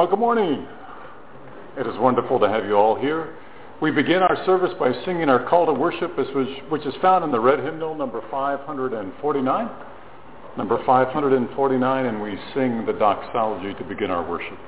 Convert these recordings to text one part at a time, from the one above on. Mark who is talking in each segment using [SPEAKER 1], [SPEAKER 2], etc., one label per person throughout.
[SPEAKER 1] Well, good morning. It is wonderful to have you all here. We begin our service by singing our call to worship, which is found in the red hymnal number 549. Number 549, and we sing the doxology to begin our worship.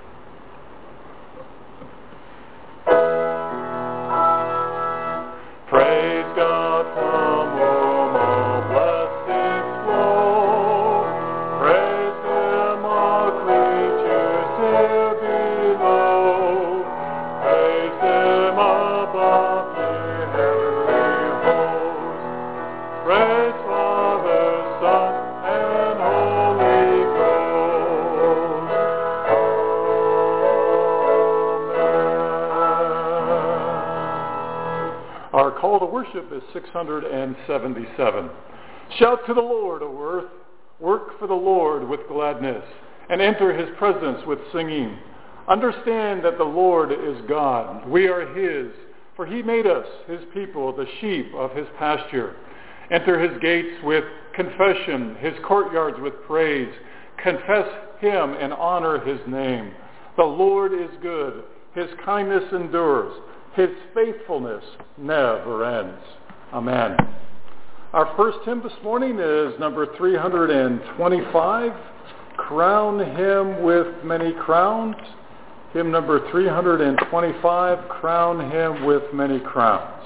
[SPEAKER 1] 677. Shout to the Lord, O earth. Work for the Lord with gladness, and enter his presence with singing. Understand that the Lord is God. We are his, for he made us, his people, the sheep of his pasture. Enter his gates with confession, his courtyards with praise. Confess him and honor his name. The Lord is good. His kindness endures. His faithfulness never ends. Amen. Our first hymn this morning is number 325, Crown Him with Many Crowns. Hymn number 325, Crown Him with Many Crowns.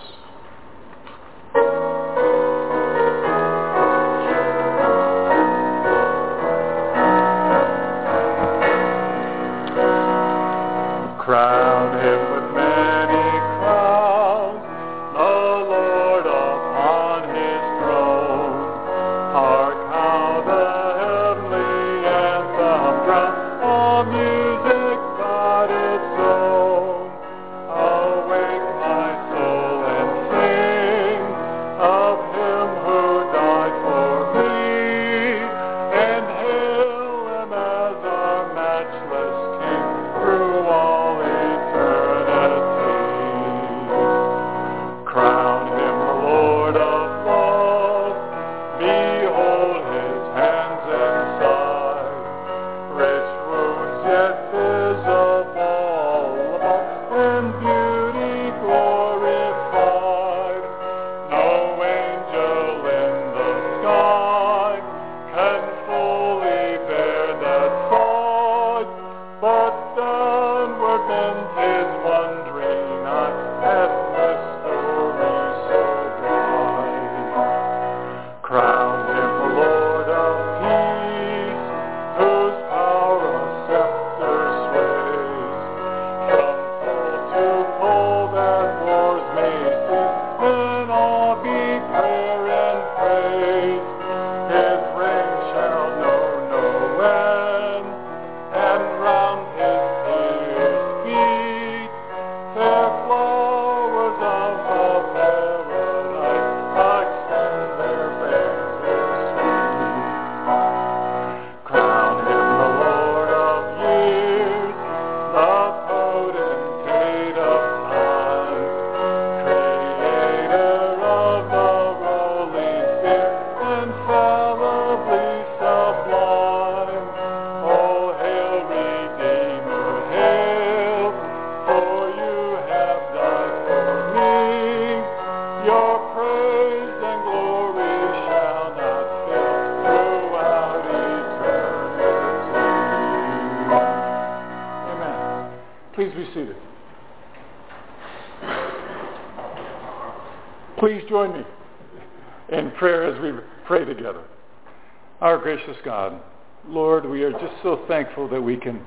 [SPEAKER 1] Gracious God, Lord, we are just so thankful that we can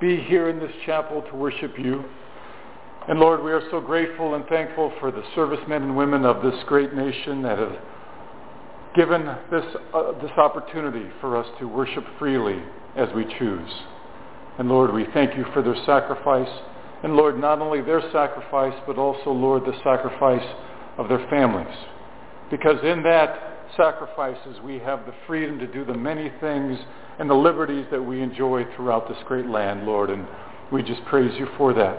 [SPEAKER 1] be here in this chapel to worship you. And Lord, we are so grateful and thankful for the servicemen and women of this great nation that have given this, uh, this opportunity for us to worship freely as we choose. And Lord, we thank you for their sacrifice. And Lord, not only their sacrifice, but also, Lord, the sacrifice of their families. Because in that sacrifices we have the freedom to do the many things and the liberties that we enjoy throughout this great land, Lord. And we just praise you for that.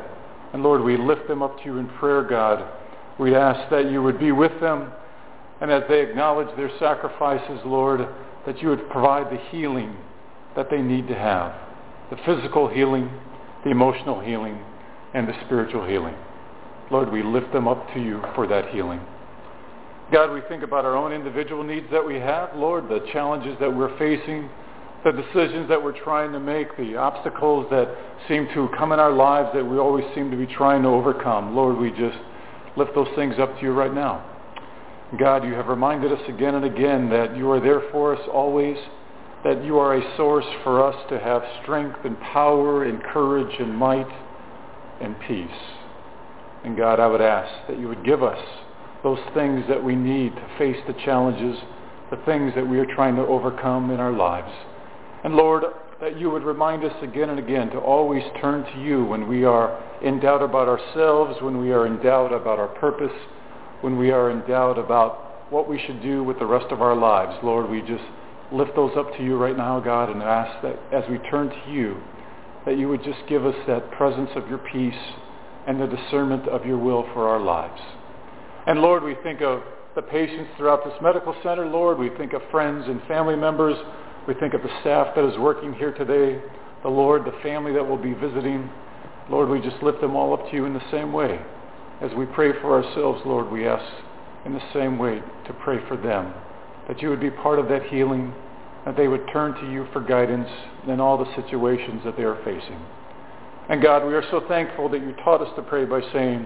[SPEAKER 1] And Lord, we lift them up to you in prayer, God. We ask that you would be with them. And as they acknowledge their sacrifices, Lord, that you would provide the healing that they need to have. The physical healing, the emotional healing, and the spiritual healing. Lord, we lift them up to you for that healing. God, we think about our own individual needs that we have. Lord, the challenges that we're facing, the decisions that we're trying to make, the obstacles that seem to come in our lives that we always seem to be trying to overcome. Lord, we just lift those things up to you right now. God, you have reminded us again and again that you are there for us always, that you are a source for us to have strength and power and courage and might and peace. And God, I would ask that you would give us those things that we need to face the challenges, the things that we are trying to overcome in our lives. And Lord, that you would remind us again and again to always turn to you when we are in doubt about ourselves, when we are in doubt about our purpose, when we are in doubt about what we should do with the rest of our lives. Lord, we just lift those up to you right now, God, and ask that as we turn to you, that you would just give us that presence of your peace and the discernment of your will for our lives. And Lord, we think of the patients throughout this medical center. Lord, we think of friends and family members. We think of the staff that is working here today. The Lord, the family that will be visiting. Lord, we just lift them all up to you in the same way. As we pray for ourselves, Lord, we ask in the same way to pray for them, that you would be part of that healing, that they would turn to you for guidance in all the situations that they are facing. And God, we are so thankful that you taught us to pray by saying,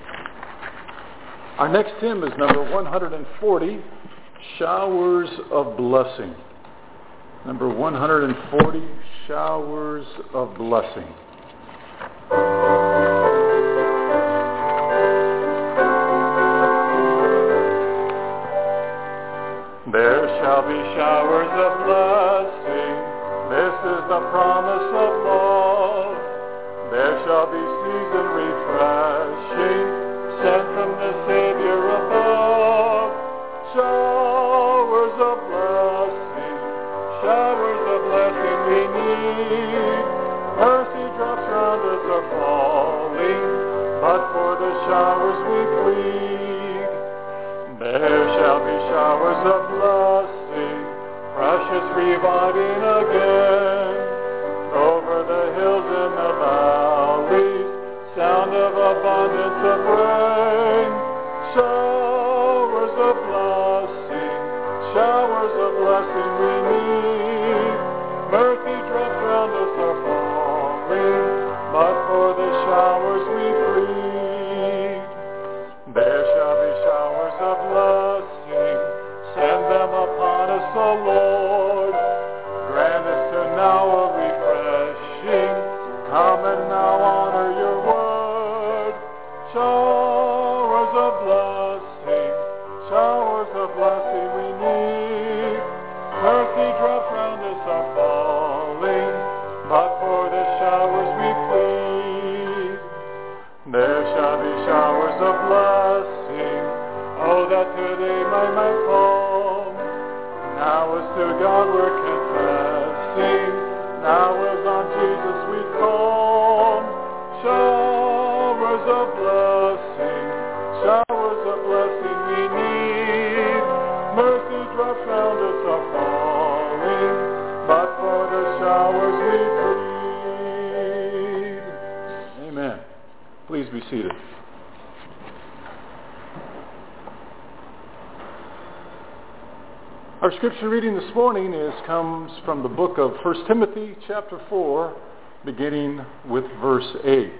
[SPEAKER 1] Our next hymn is number 140, Showers of Blessing. Number 140, Showers of Blessing. There shall be showers of blessing. This is the promise of love. There shall be season refreshing sent from the Mercy drops round us are falling, but for the showers we plead. There shall be showers of blessing, precious reviving again. O Lord. Grant us to now a refreshing, come and now honor your word. Showers of blessing, showers of blessing we need. Mercy drops round us are falling, but for the showers we plead. There shall be showers of blessing, oh that today might might fall. Now as to God we're confessing, now as on Jesus we call. Showers of blessing, showers of blessing we need. Mercy drops round us are falling, but for the showers we plead. Amen. Please be seated. Our scripture reading this morning is comes from the book of 1 Timothy chapter 4, beginning with verse 8.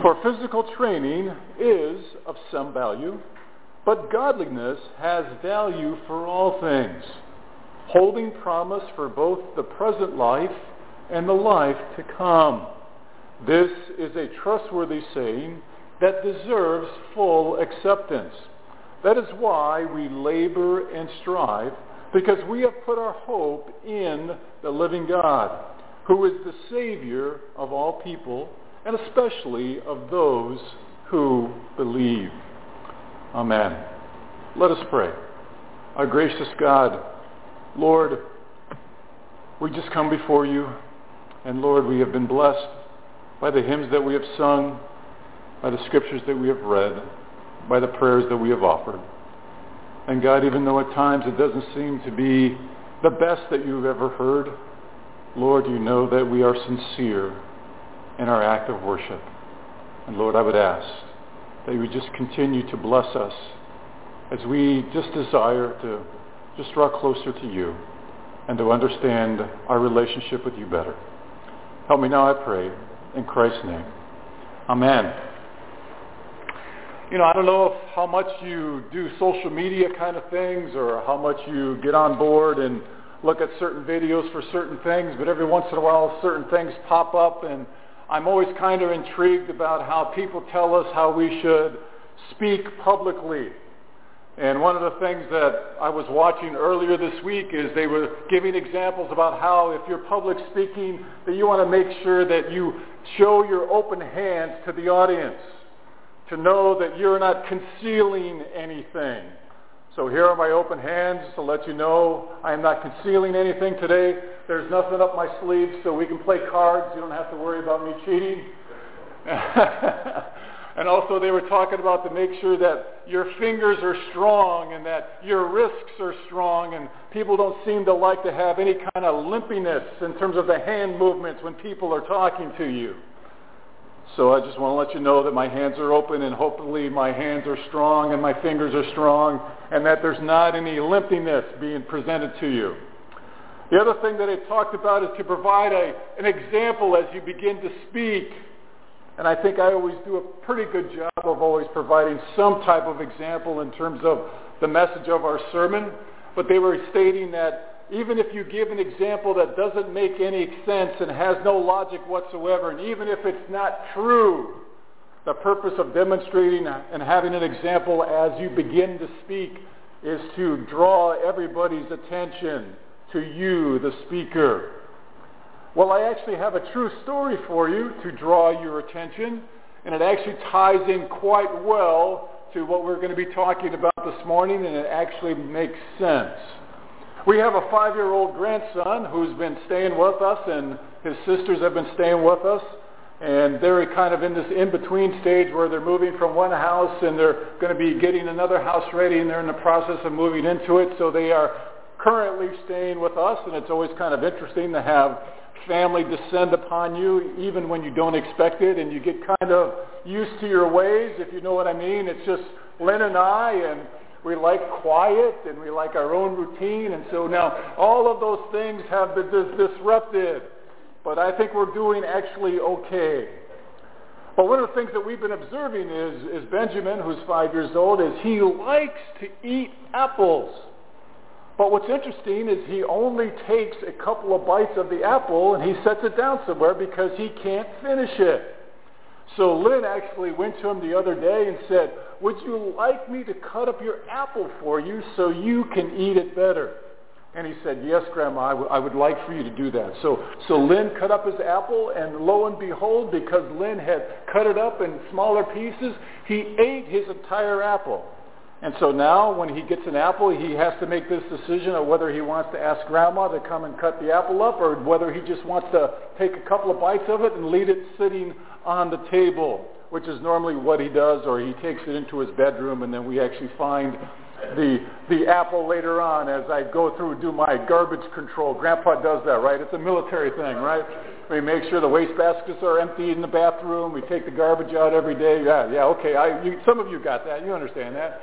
[SPEAKER 1] For physical training is of some value, but godliness has value for all things, holding promise for both the present life and the life to come. This is a trustworthy saying that deserves full acceptance. That is why we labor and strive, because we have put our hope in the living God, who is the Savior of all people, and especially of those who believe. Amen. Let us pray. Our gracious God, Lord, we just come before you, and Lord, we have been blessed by the hymns that we have sung, by the scriptures that we have read, by the prayers that we have offered. And God, even though at times it doesn't seem to be the best that you've ever heard, Lord, you know that we are sincere in our act of worship. And Lord, I would ask that you would just continue to bless us as we just desire to just draw closer to you and to understand our relationship with you better. Help me now, I pray, in Christ's name. Amen. You know, I don't know how much you do social media kind of things or how much you get on board and look at certain videos for certain things, but every once in a while certain things pop up and I'm always kind of intrigued about how people tell us how we should speak publicly. And one of the things that I was watching earlier this week is they were giving examples about how if you're public speaking, that you want to make sure that you show your open hands to the audience to know that you're not concealing anything. So here are my open hands to let you know I am not concealing anything today. There's nothing up my sleeve so we can play cards. You don't have to worry about me cheating. and also they were talking about to make sure that your fingers are strong and that your wrists are strong and people don't seem to like to have any kind of limpiness in terms of the hand movements when people are talking to you. So I just want to let you know that my hands are open and hopefully my hands are strong and my fingers are strong and that there's not any limpiness being presented to you. The other thing that I talked about is to provide a, an example as you begin to speak. And I think I always do a pretty good job of always providing some type of example in terms of the message of our sermon. But they were stating that even if you give an example that doesn't make any sense and has no logic whatsoever, and even if it's not true, the purpose of demonstrating and having an example as you begin to speak is to draw everybody's attention to you, the speaker. Well, I actually have a true story for you to draw your attention, and it actually ties in quite well to what we're going to be talking about this morning, and it actually makes sense. We have a five-year-old grandson who's been staying with us, and his sisters have been staying with us. And they're kind of in this in-between stage where they're moving from one house and they're going to be getting another house ready and they're in the process of moving into it. So they are currently staying with us and it's always kind of interesting to have family descend upon you even when you don't expect it and you get kind of used to your ways, if you know what I mean. It's just Lynn and I and we like quiet and we like our own routine. And so now all of those things have been dis- disrupted. But I think we're doing actually okay. But one of the things that we've been observing is, is Benjamin, who's five years old, is he likes to eat apples. But what's interesting is he only takes a couple of bites of the apple and he sets it down somewhere because he can't finish it. So Lynn actually went to him the other day and said, would you like me to cut up your apple for you so you can eat it better? And he said, yes, Grandma, I, w- I would like for you to do that. So, so Lynn cut up his apple, and lo and behold, because Lynn had cut it up in smaller pieces, he ate his entire apple. And so now when he gets an apple, he has to make this decision of whether he wants to ask Grandma to come and cut the apple up or whether he just wants to take a couple of bites of it and leave it sitting on the table which is normally what he does, or he takes it into his bedroom, and then we actually find the the apple later on as I go through do my garbage control. Grandpa does that, right? It's a military thing, right? We make sure the waste baskets are empty in the bathroom. We take the garbage out every day. Yeah, yeah, okay. I, you, some of you got that. You understand that.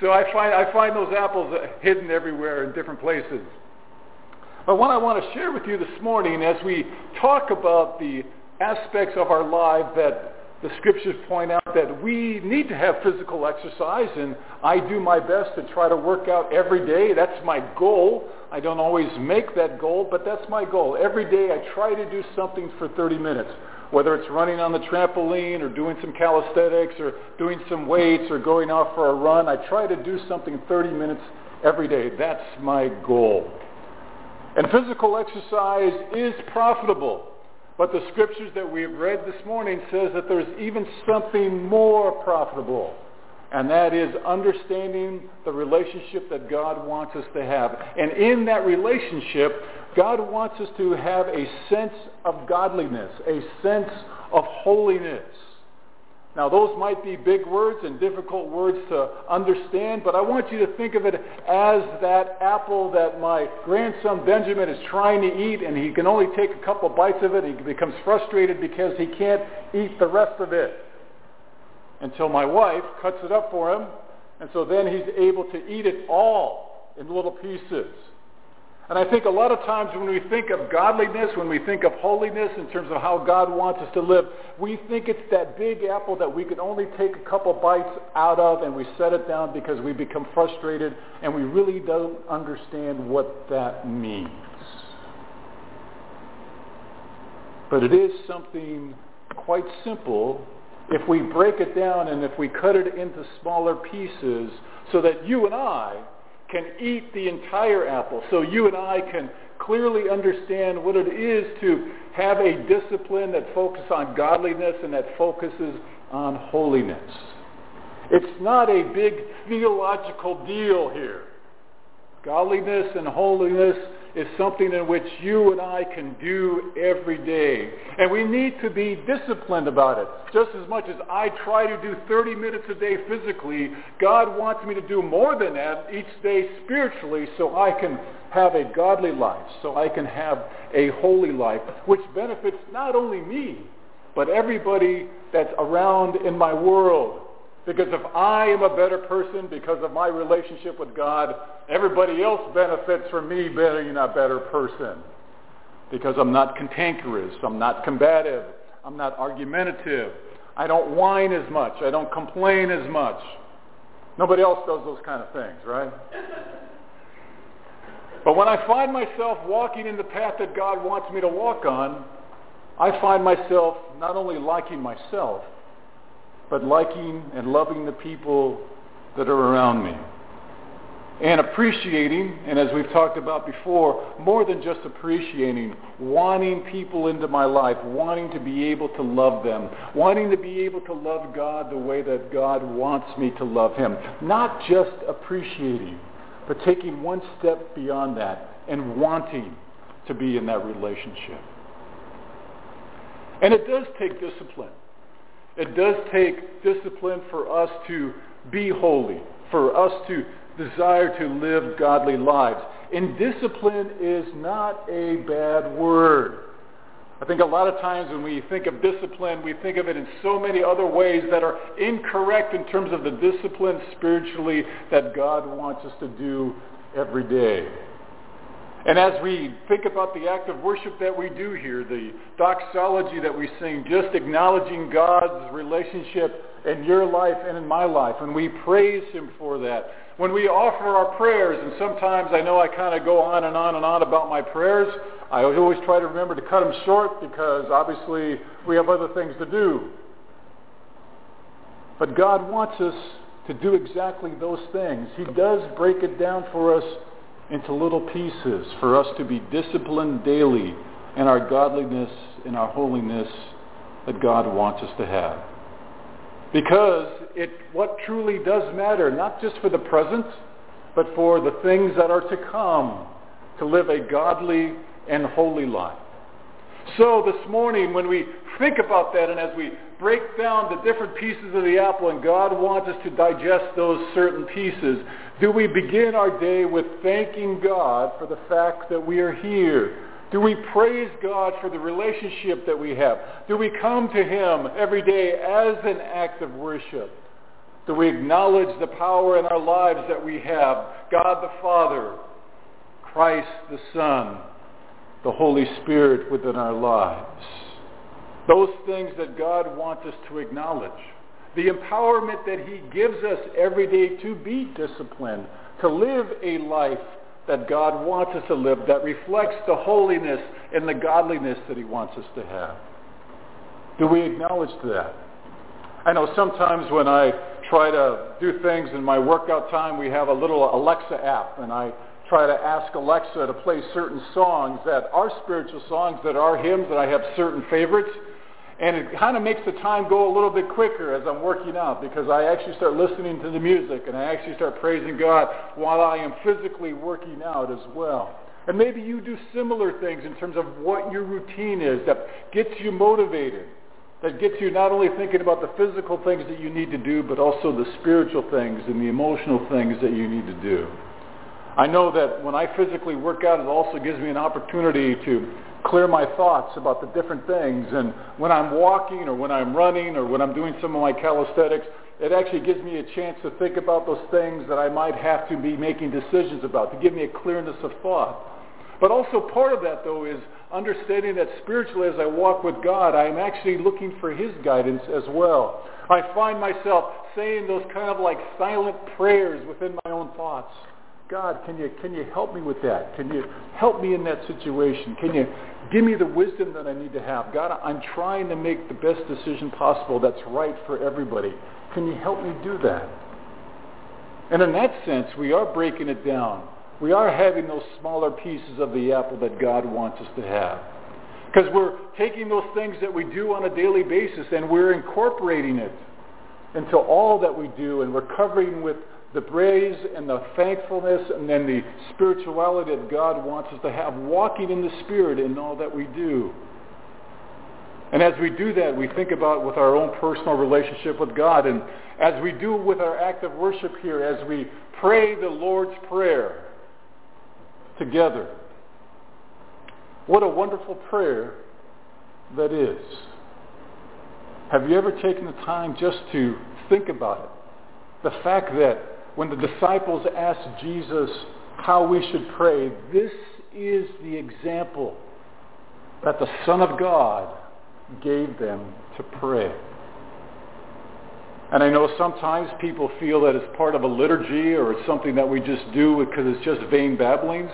[SPEAKER 1] So I find I find those apples hidden everywhere in different places. But what I want to share with you this morning as we talk about the aspects of our life that the scriptures point out that we need to have physical exercise, and I do my best to try to work out every day. That's my goal. I don't always make that goal, but that's my goal. Every day I try to do something for 30 minutes, whether it's running on the trampoline or doing some calisthenics or doing some weights or going out for a run. I try to do something 30 minutes every day. That's my goal. And physical exercise is profitable. But the scriptures that we have read this morning says that there's even something more profitable. And that is understanding the relationship that God wants us to have. And in that relationship, God wants us to have a sense of godliness, a sense of holiness. Now those might be big words and difficult words to understand, but I want you to think of it as that apple that my grandson Benjamin is trying to eat and he can only take a couple bites of it he becomes frustrated because he can't eat the rest of it until my wife cuts it up for him and so then he's able to eat it all in little pieces. And I think a lot of times when we think of godliness, when we think of holiness in terms of how God wants us to live, we think it's that big apple that we can only take a couple bites out of and we set it down because we become frustrated and we really don't understand what that means. But it is something quite simple if we break it down and if we cut it into smaller pieces so that you and I can eat the entire apple so you and I can clearly understand what it is to have a discipline that focuses on godliness and that focuses on holiness. It's not a big theological deal here. Godliness and holiness is something in which you and I can do every day. And we need to be disciplined about it. Just as much as I try to do 30 minutes a day physically, God wants me to do more than that each day spiritually so I can have a godly life, so I can have a holy life, which benefits not only me, but everybody that's around in my world. Because if I am a better person because of my relationship with God, everybody else benefits from me being a better person. Because I'm not cantankerous, I'm not combative, I'm not argumentative, I don't whine as much, I don't complain as much. Nobody else does those kind of things, right? But when I find myself walking in the path that God wants me to walk on, I find myself not only liking myself, but liking and loving the people that are around me. And appreciating, and as we've talked about before, more than just appreciating, wanting people into my life, wanting to be able to love them, wanting to be able to love God the way that God wants me to love him. Not just appreciating, but taking one step beyond that and wanting to be in that relationship. And it does take discipline. It does take discipline for us to be holy, for us to desire to live godly lives. And discipline is not a bad word. I think a lot of times when we think of discipline, we think of it in so many other ways that are incorrect in terms of the discipline spiritually that God wants us to do every day. And as we think about the act of worship that we do here, the doxology that we sing, just acknowledging God's relationship in your life and in my life, and we praise him for that. When we offer our prayers, and sometimes I know I kind of go on and on and on about my prayers, I always try to remember to cut them short because obviously we have other things to do. But God wants us to do exactly those things. He does break it down for us into little pieces for us to be disciplined daily in our godliness, in our holiness that God wants us to have. Because it what truly does matter, not just for the present, but for the things that are to come, to live a godly and holy life. So this morning, when we think about that and as we break down the different pieces of the apple and God wants us to digest those certain pieces, do we begin our day with thanking God for the fact that we are here? Do we praise God for the relationship that we have? Do we come to him every day as an act of worship? Do we acknowledge the power in our lives that we have? God the Father, Christ the Son, the Holy Spirit within our lives. Those things that God wants us to acknowledge. The empowerment that he gives us every day to be disciplined, to live a life that God wants us to live that reflects the holiness and the godliness that he wants us to have. Do we acknowledge that? I know sometimes when I try to do things in my workout time, we have a little Alexa app, and I try to ask Alexa to play certain songs that are spiritual songs, that are hymns, that I have certain favorites. And it kind of makes the time go a little bit quicker as I'm working out because I actually start listening to the music and I actually start praising God while I am physically working out as well. And maybe you do similar things in terms of what your routine is that gets you motivated, that gets you not only thinking about the physical things that you need to do, but also the spiritual things and the emotional things that you need to do. I know that when I physically work out, it also gives me an opportunity to clear my thoughts about the different things. And when I'm walking or when I'm running or when I'm doing some of my calisthenics, it actually gives me a chance to think about those things that I might have to be making decisions about, to give me a clearness of thought. But also part of that, though, is understanding that spiritually as I walk with God, I am actually looking for his guidance as well. I find myself saying those kind of like silent prayers within my own thoughts. God, can you, can you help me with that? Can you help me in that situation? Can you give me the wisdom that I need to have? God, I'm trying to make the best decision possible that's right for everybody. Can you help me do that? And in that sense, we are breaking it down. We are having those smaller pieces of the apple that God wants us to have. Because we're taking those things that we do on a daily basis and we're incorporating it into all that we do and we're covering with the praise and the thankfulness and then the spirituality that God wants us to have, walking in the Spirit in all that we do. And as we do that, we think about with our own personal relationship with God. And as we do with our act of worship here, as we pray the Lord's Prayer together, what a wonderful prayer that is. Have you ever taken the time just to think about it? The fact that when the disciples asked Jesus how we should pray, this is the example that the Son of God gave them to pray. And I know sometimes people feel that it's part of a liturgy or it's something that we just do because it's just vain babblings.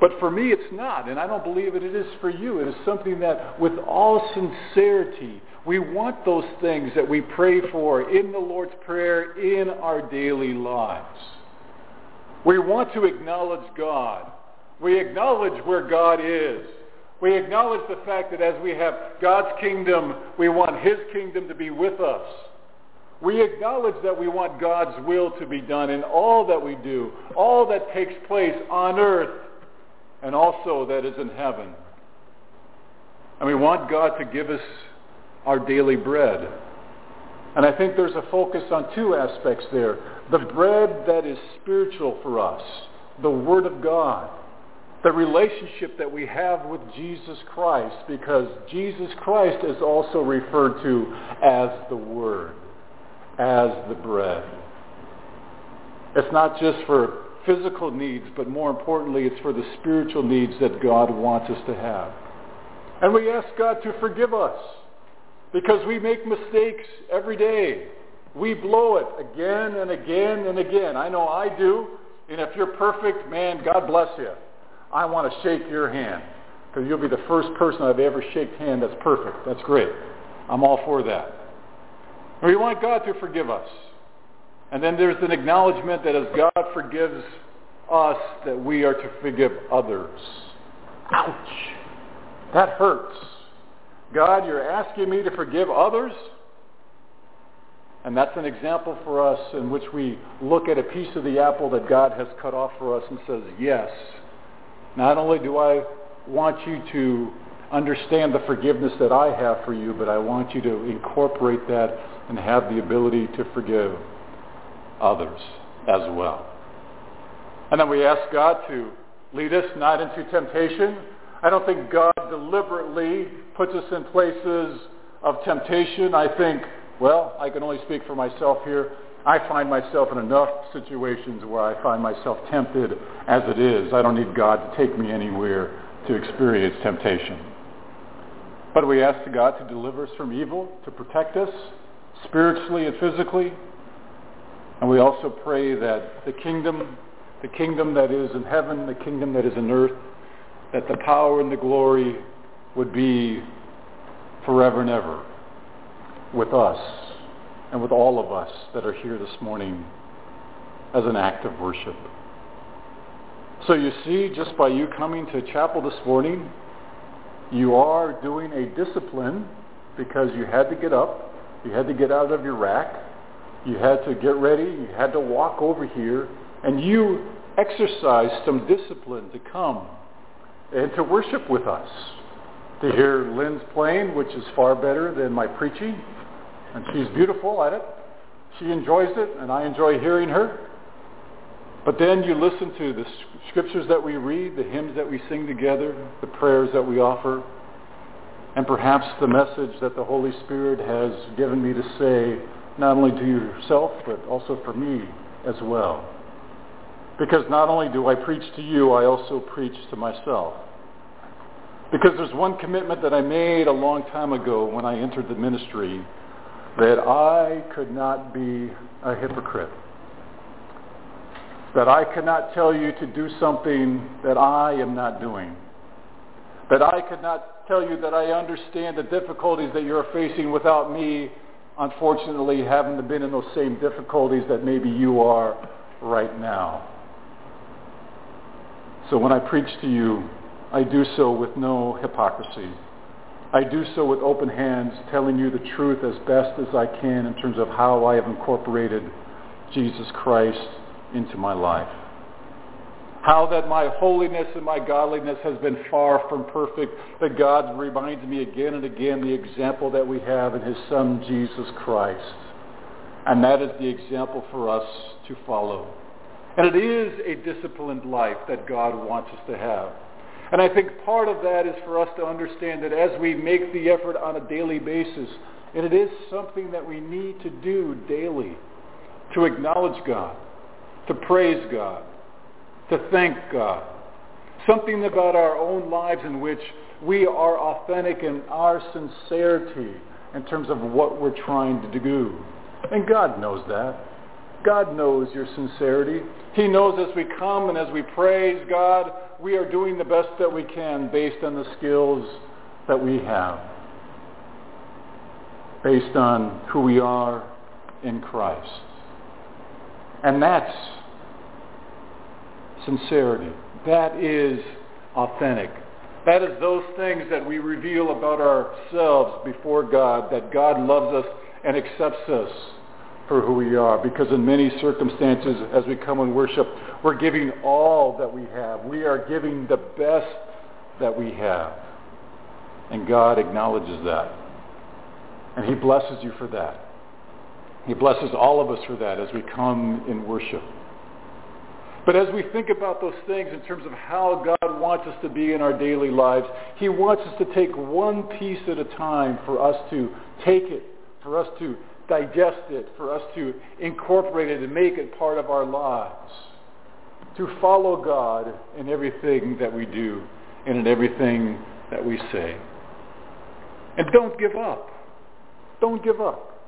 [SPEAKER 1] But for me, it's not, and I don't believe that it is for you. It is something that, with all sincerity, we want those things that we pray for in the Lord's Prayer in our daily lives. We want to acknowledge God. We acknowledge where God is. We acknowledge the fact that as we have God's kingdom, we want his kingdom to be with us. We acknowledge that we want God's will to be done in all that we do, all that takes place on earth and also that is in heaven. And we want God to give us our daily bread. And I think there's a focus on two aspects there. The bread that is spiritual for us, the Word of God, the relationship that we have with Jesus Christ, because Jesus Christ is also referred to as the Word, as the bread. It's not just for physical needs, but more importantly, it's for the spiritual needs that God wants us to have. And we ask God to forgive us because we make mistakes every day. We blow it again and again and again. I know I do. And if you're perfect, man, God bless you. I want to shake your hand because you'll be the first person I've ever shaked hand that's perfect. That's great. I'm all for that. We want God to forgive us. And then there's an acknowledgement that as God forgives us, that we are to forgive others. Ouch. That hurts. God, you're asking me to forgive others? And that's an example for us in which we look at a piece of the apple that God has cut off for us and says, yes, not only do I want you to understand the forgiveness that I have for you, but I want you to incorporate that and have the ability to forgive others as well. And then we ask God to lead us not into temptation, I don't think God deliberately puts us in places of temptation. I think, well, I can only speak for myself here. I find myself in enough situations where I find myself tempted as it is. I don't need God to take me anywhere to experience temptation. But we ask God to deliver us from evil, to protect us spiritually and physically. And we also pray that the kingdom, the kingdom that is in heaven, the kingdom that is in earth, that the power and the glory would be forever and ever with us and with all of us that are here this morning as an act of worship. So you see, just by you coming to chapel this morning, you are doing a discipline because you had to get up, you had to get out of your rack, you had to get ready, you had to walk over here, and you exercised some discipline to come and to worship with us. To hear Lynn's playing, which is far better than my preaching, and she's beautiful at it. She enjoys it, and I enjoy hearing her. But then you listen to the scriptures that we read, the hymns that we sing together, the prayers that we offer, and perhaps the message that the Holy Spirit has given me to say, not only to yourself, but also for me as well. Because not only do I preach to you, I also preach to myself. Because there's one commitment that I made a long time ago when I entered the ministry, that I could not be a hypocrite that I could not tell you to do something that I am not doing. That I could not tell you that I understand the difficulties that you're facing without me, unfortunately, having been in those same difficulties that maybe you are right now. So when I preach to you, I do so with no hypocrisy. I do so with open hands, telling you the truth as best as I can in terms of how I have incorporated Jesus Christ into my life. How that my holiness and my godliness has been far from perfect, that God reminds me again and again the example that we have in his Son, Jesus Christ. And that is the example for us to follow. And it is a disciplined life that God wants us to have. And I think part of that is for us to understand that as we make the effort on a daily basis, and it is something that we need to do daily, to acknowledge God, to praise God, to thank God. Something about our own lives in which we are authentic in our sincerity in terms of what we're trying to do. And God knows that. God knows your sincerity. He knows as we come and as we praise God, we are doing the best that we can based on the skills that we have, based on who we are in Christ. And that's sincerity. That is authentic. That is those things that we reveal about ourselves before God, that God loves us and accepts us for who we are. Because in many circumstances, as we come and worship, we're giving all that we have. We are giving the best that we have. And God acknowledges that. And he blesses you for that. He blesses all of us for that as we come in worship. But as we think about those things in terms of how God wants us to be in our daily lives, he wants us to take one piece at a time for us to take it, for us to digest it, for us to incorporate it and make it part of our lives. To follow God in everything that we do and in everything that we say. And don't give up. Don't give up.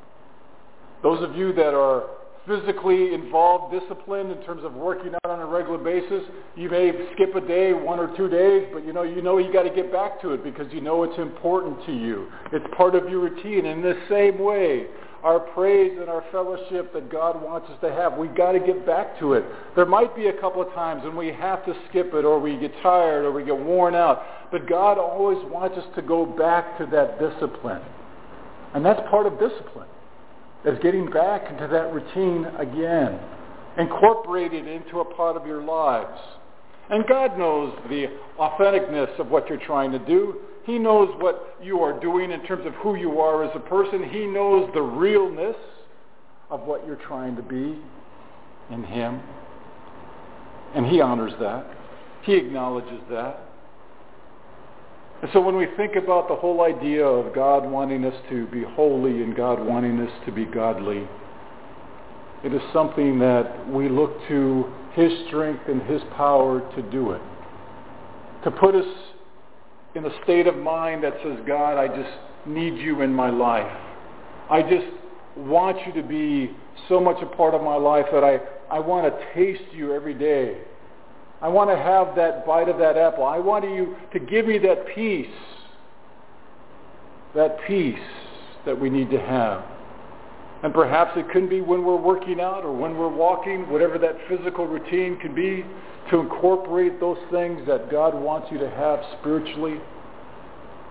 [SPEAKER 1] Those of you that are physically involved discipline in terms of working out on a regular basis. You may skip a day, one or two days, but you know you know you got to get back to it because you know it's important to you. It's part of your routine. In the same way, our praise and our fellowship that God wants us to have. We've got to get back to it. There might be a couple of times when we have to skip it or we get tired or we get worn out, but God always wants us to go back to that discipline. And that's part of discipline is getting back into that routine again. Incorporate it into a part of your lives. And God knows the authenticness of what you're trying to do. He knows what you are doing in terms of who you are as a person. He knows the realness of what you're trying to be in him. And he honors that. He acknowledges that. And so when we think about the whole idea of God wanting us to be holy and God wanting us to be godly, it is something that we look to his strength and his power to do it. To put us in a state of mind that says, God, I just need you in my life. I just want you to be so much a part of my life that I, I want to taste you every day. I want to have that bite of that apple. I want you to give me that peace, that peace that we need to have. And perhaps it could be when we're working out or when we're walking, whatever that physical routine can be, to incorporate those things that God wants you to have spiritually.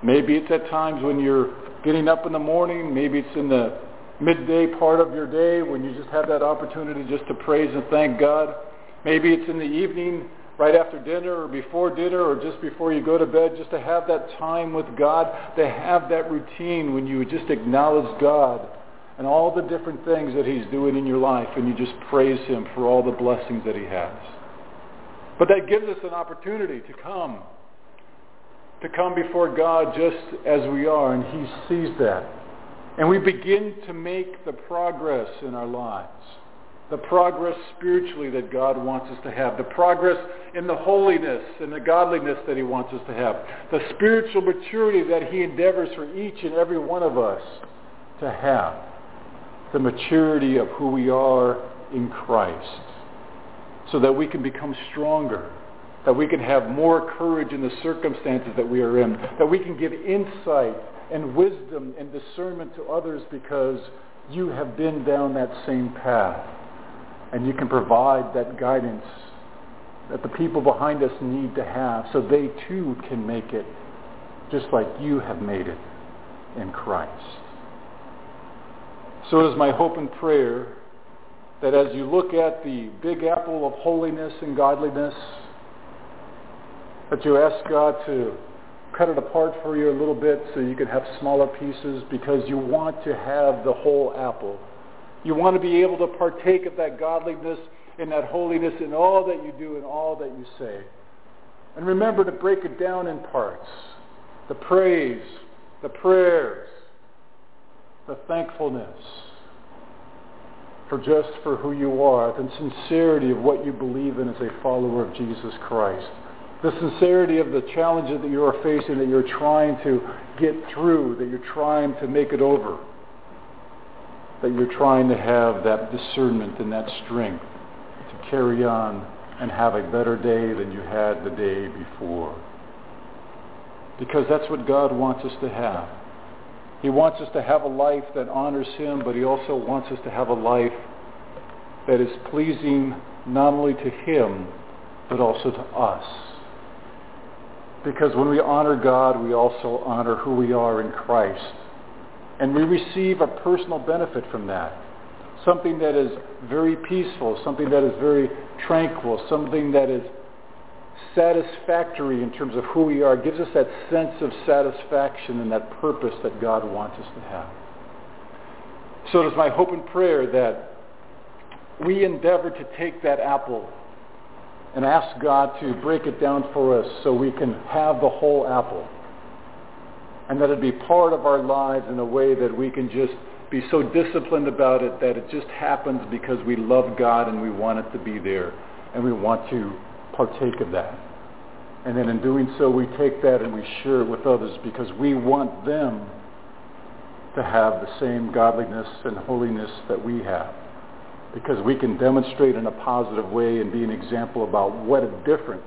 [SPEAKER 1] Maybe it's at times when you're getting up in the morning. Maybe it's in the midday part of your day when you just have that opportunity just to praise and thank God. Maybe it's in the evening right after dinner or before dinner or just before you go to bed, just to have that time with God, to have that routine when you just acknowledge God and all the different things that he's doing in your life and you just praise him for all the blessings that he has. But that gives us an opportunity to come, to come before God just as we are, and he sees that. And we begin to make the progress in our lives the progress spiritually that God wants us to have, the progress in the holiness and the godliness that he wants us to have, the spiritual maturity that he endeavors for each and every one of us to have, the maturity of who we are in Christ, so that we can become stronger, that we can have more courage in the circumstances that we are in, that we can give insight and wisdom and discernment to others because you have been down that same path and you can provide that guidance that the people behind us need to have so they too can make it just like you have made it in Christ. So it is my hope and prayer that as you look at the big apple of holiness and godliness, that you ask God to cut it apart for you a little bit so you can have smaller pieces because you want to have the whole apple you want to be able to partake of that godliness and that holiness in all that you do and all that you say. And remember to break it down in parts. The praise, the prayers, the thankfulness for just for who you are, the sincerity of what you believe in as a follower of Jesus Christ. The sincerity of the challenges that you are facing, that you're trying to get through, that you're trying to make it over that you're trying to have that discernment and that strength to carry on and have a better day than you had the day before. Because that's what God wants us to have. He wants us to have a life that honors him, but he also wants us to have a life that is pleasing not only to him, but also to us. Because when we honor God, we also honor who we are in Christ. And we receive a personal benefit from that. Something that is very peaceful, something that is very tranquil, something that is satisfactory in terms of who we are, gives us that sense of satisfaction and that purpose that God wants us to have. So it is my hope and prayer that we endeavor to take that apple and ask God to break it down for us so we can have the whole apple and that it be part of our lives in a way that we can just be so disciplined about it that it just happens because we love God and we want it to be there and we want to partake of that. And then in doing so, we take that and we share it with others because we want them to have the same godliness and holiness that we have. Because we can demonstrate in a positive way and be an example about what a difference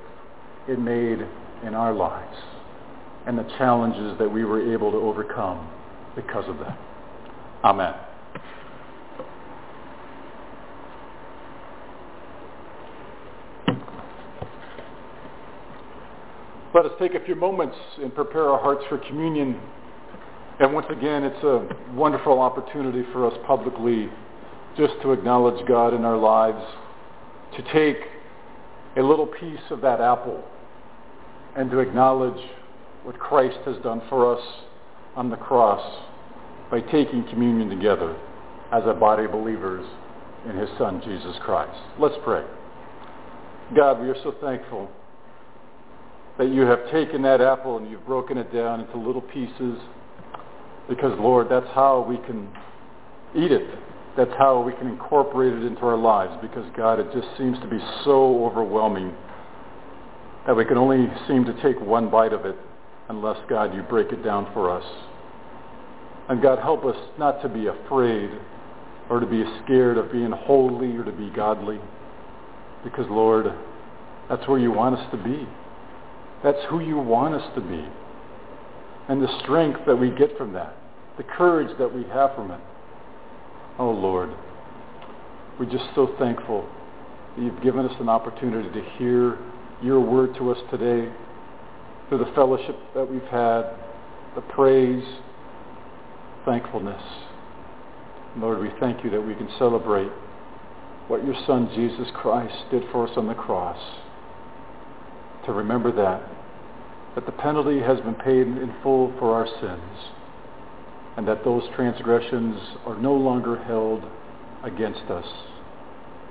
[SPEAKER 1] it made in our lives and the challenges that we were able to overcome because of that. Amen. Let us take a few moments and prepare our hearts for communion. And once again, it's a wonderful opportunity for us publicly just to acknowledge God in our lives, to take a little piece of that apple and to acknowledge what Christ has done for us on the cross by taking communion together as a body of believers in his son, Jesus Christ. Let's pray. God, we are so thankful that you have taken that apple and you've broken it down into little pieces because, Lord, that's how we can eat it. That's how we can incorporate it into our lives because, God, it just seems to be so overwhelming that we can only seem to take one bite of it unless, God, you break it down for us. And God, help us not to be afraid or to be scared of being holy or to be godly. Because, Lord, that's where you want us to be. That's who you want us to be. And the strength that we get from that, the courage that we have from it, Oh Lord, we're just so thankful that you've given us an opportunity to hear your word to us today through the fellowship that we've had, the praise, thankfulness. Lord, we thank you that we can celebrate what your Son, Jesus Christ, did for us on the cross. To remember that, that the penalty has been paid in full for our sins, and that those transgressions are no longer held against us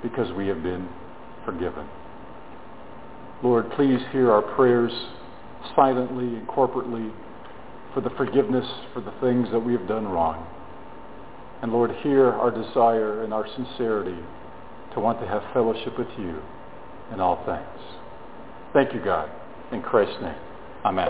[SPEAKER 1] because we have been forgiven. Lord, please hear our prayers silently and corporately for the forgiveness for the things that we have done wrong. And Lord, hear our desire and our sincerity to want to have fellowship with you in all things. Thank you, God. In Christ's name. Amen.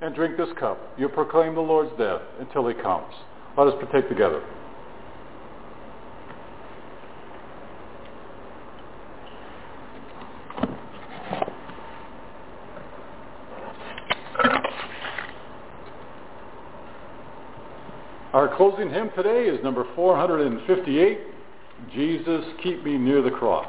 [SPEAKER 1] and drink this cup, you proclaim the Lord's death until he comes. Let us partake together. Our closing hymn today is number 458, Jesus, Keep Me Near the Cross.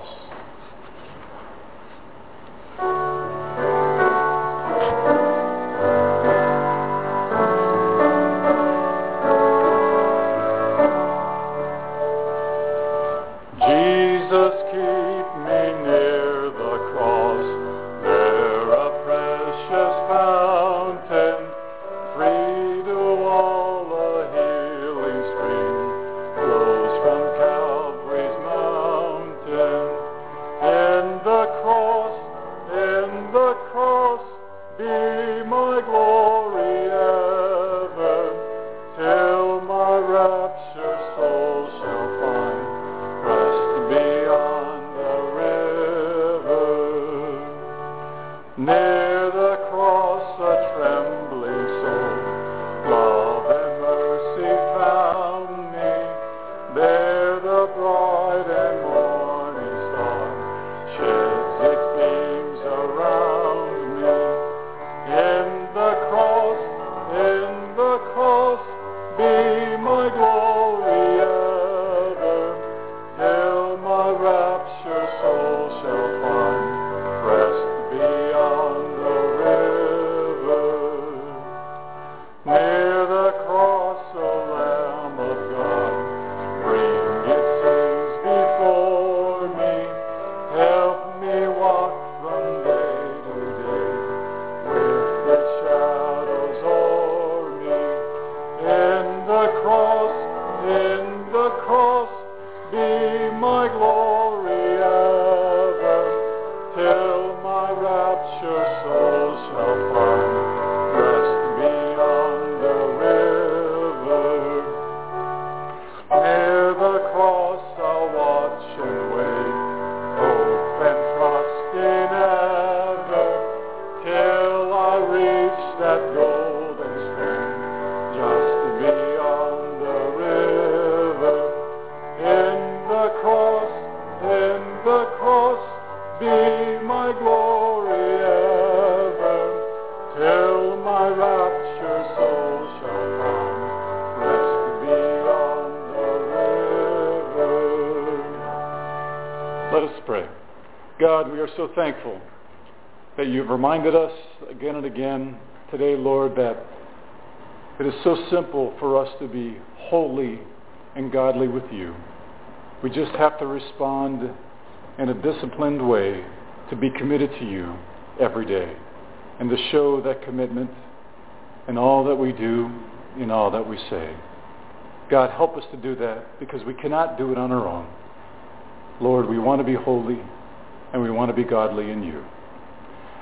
[SPEAKER 1] Are so thankful that you've reminded us again and again today, Lord, that it is so simple for us to be holy and godly with you. We just have to respond in a disciplined way to be committed to you every day and to show that commitment in all that we do, in all that we say. God, help us to do that because we cannot do it on our own. Lord, we want to be holy and we want to be godly in you.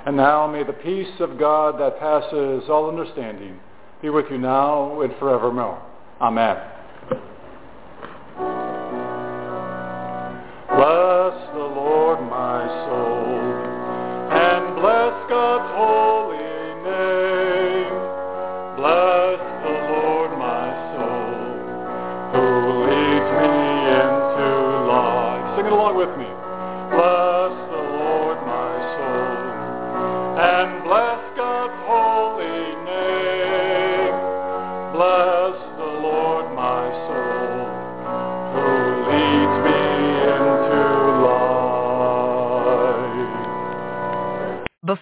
[SPEAKER 1] And now may the peace of God that passes all understanding be with you now and forevermore. Amen.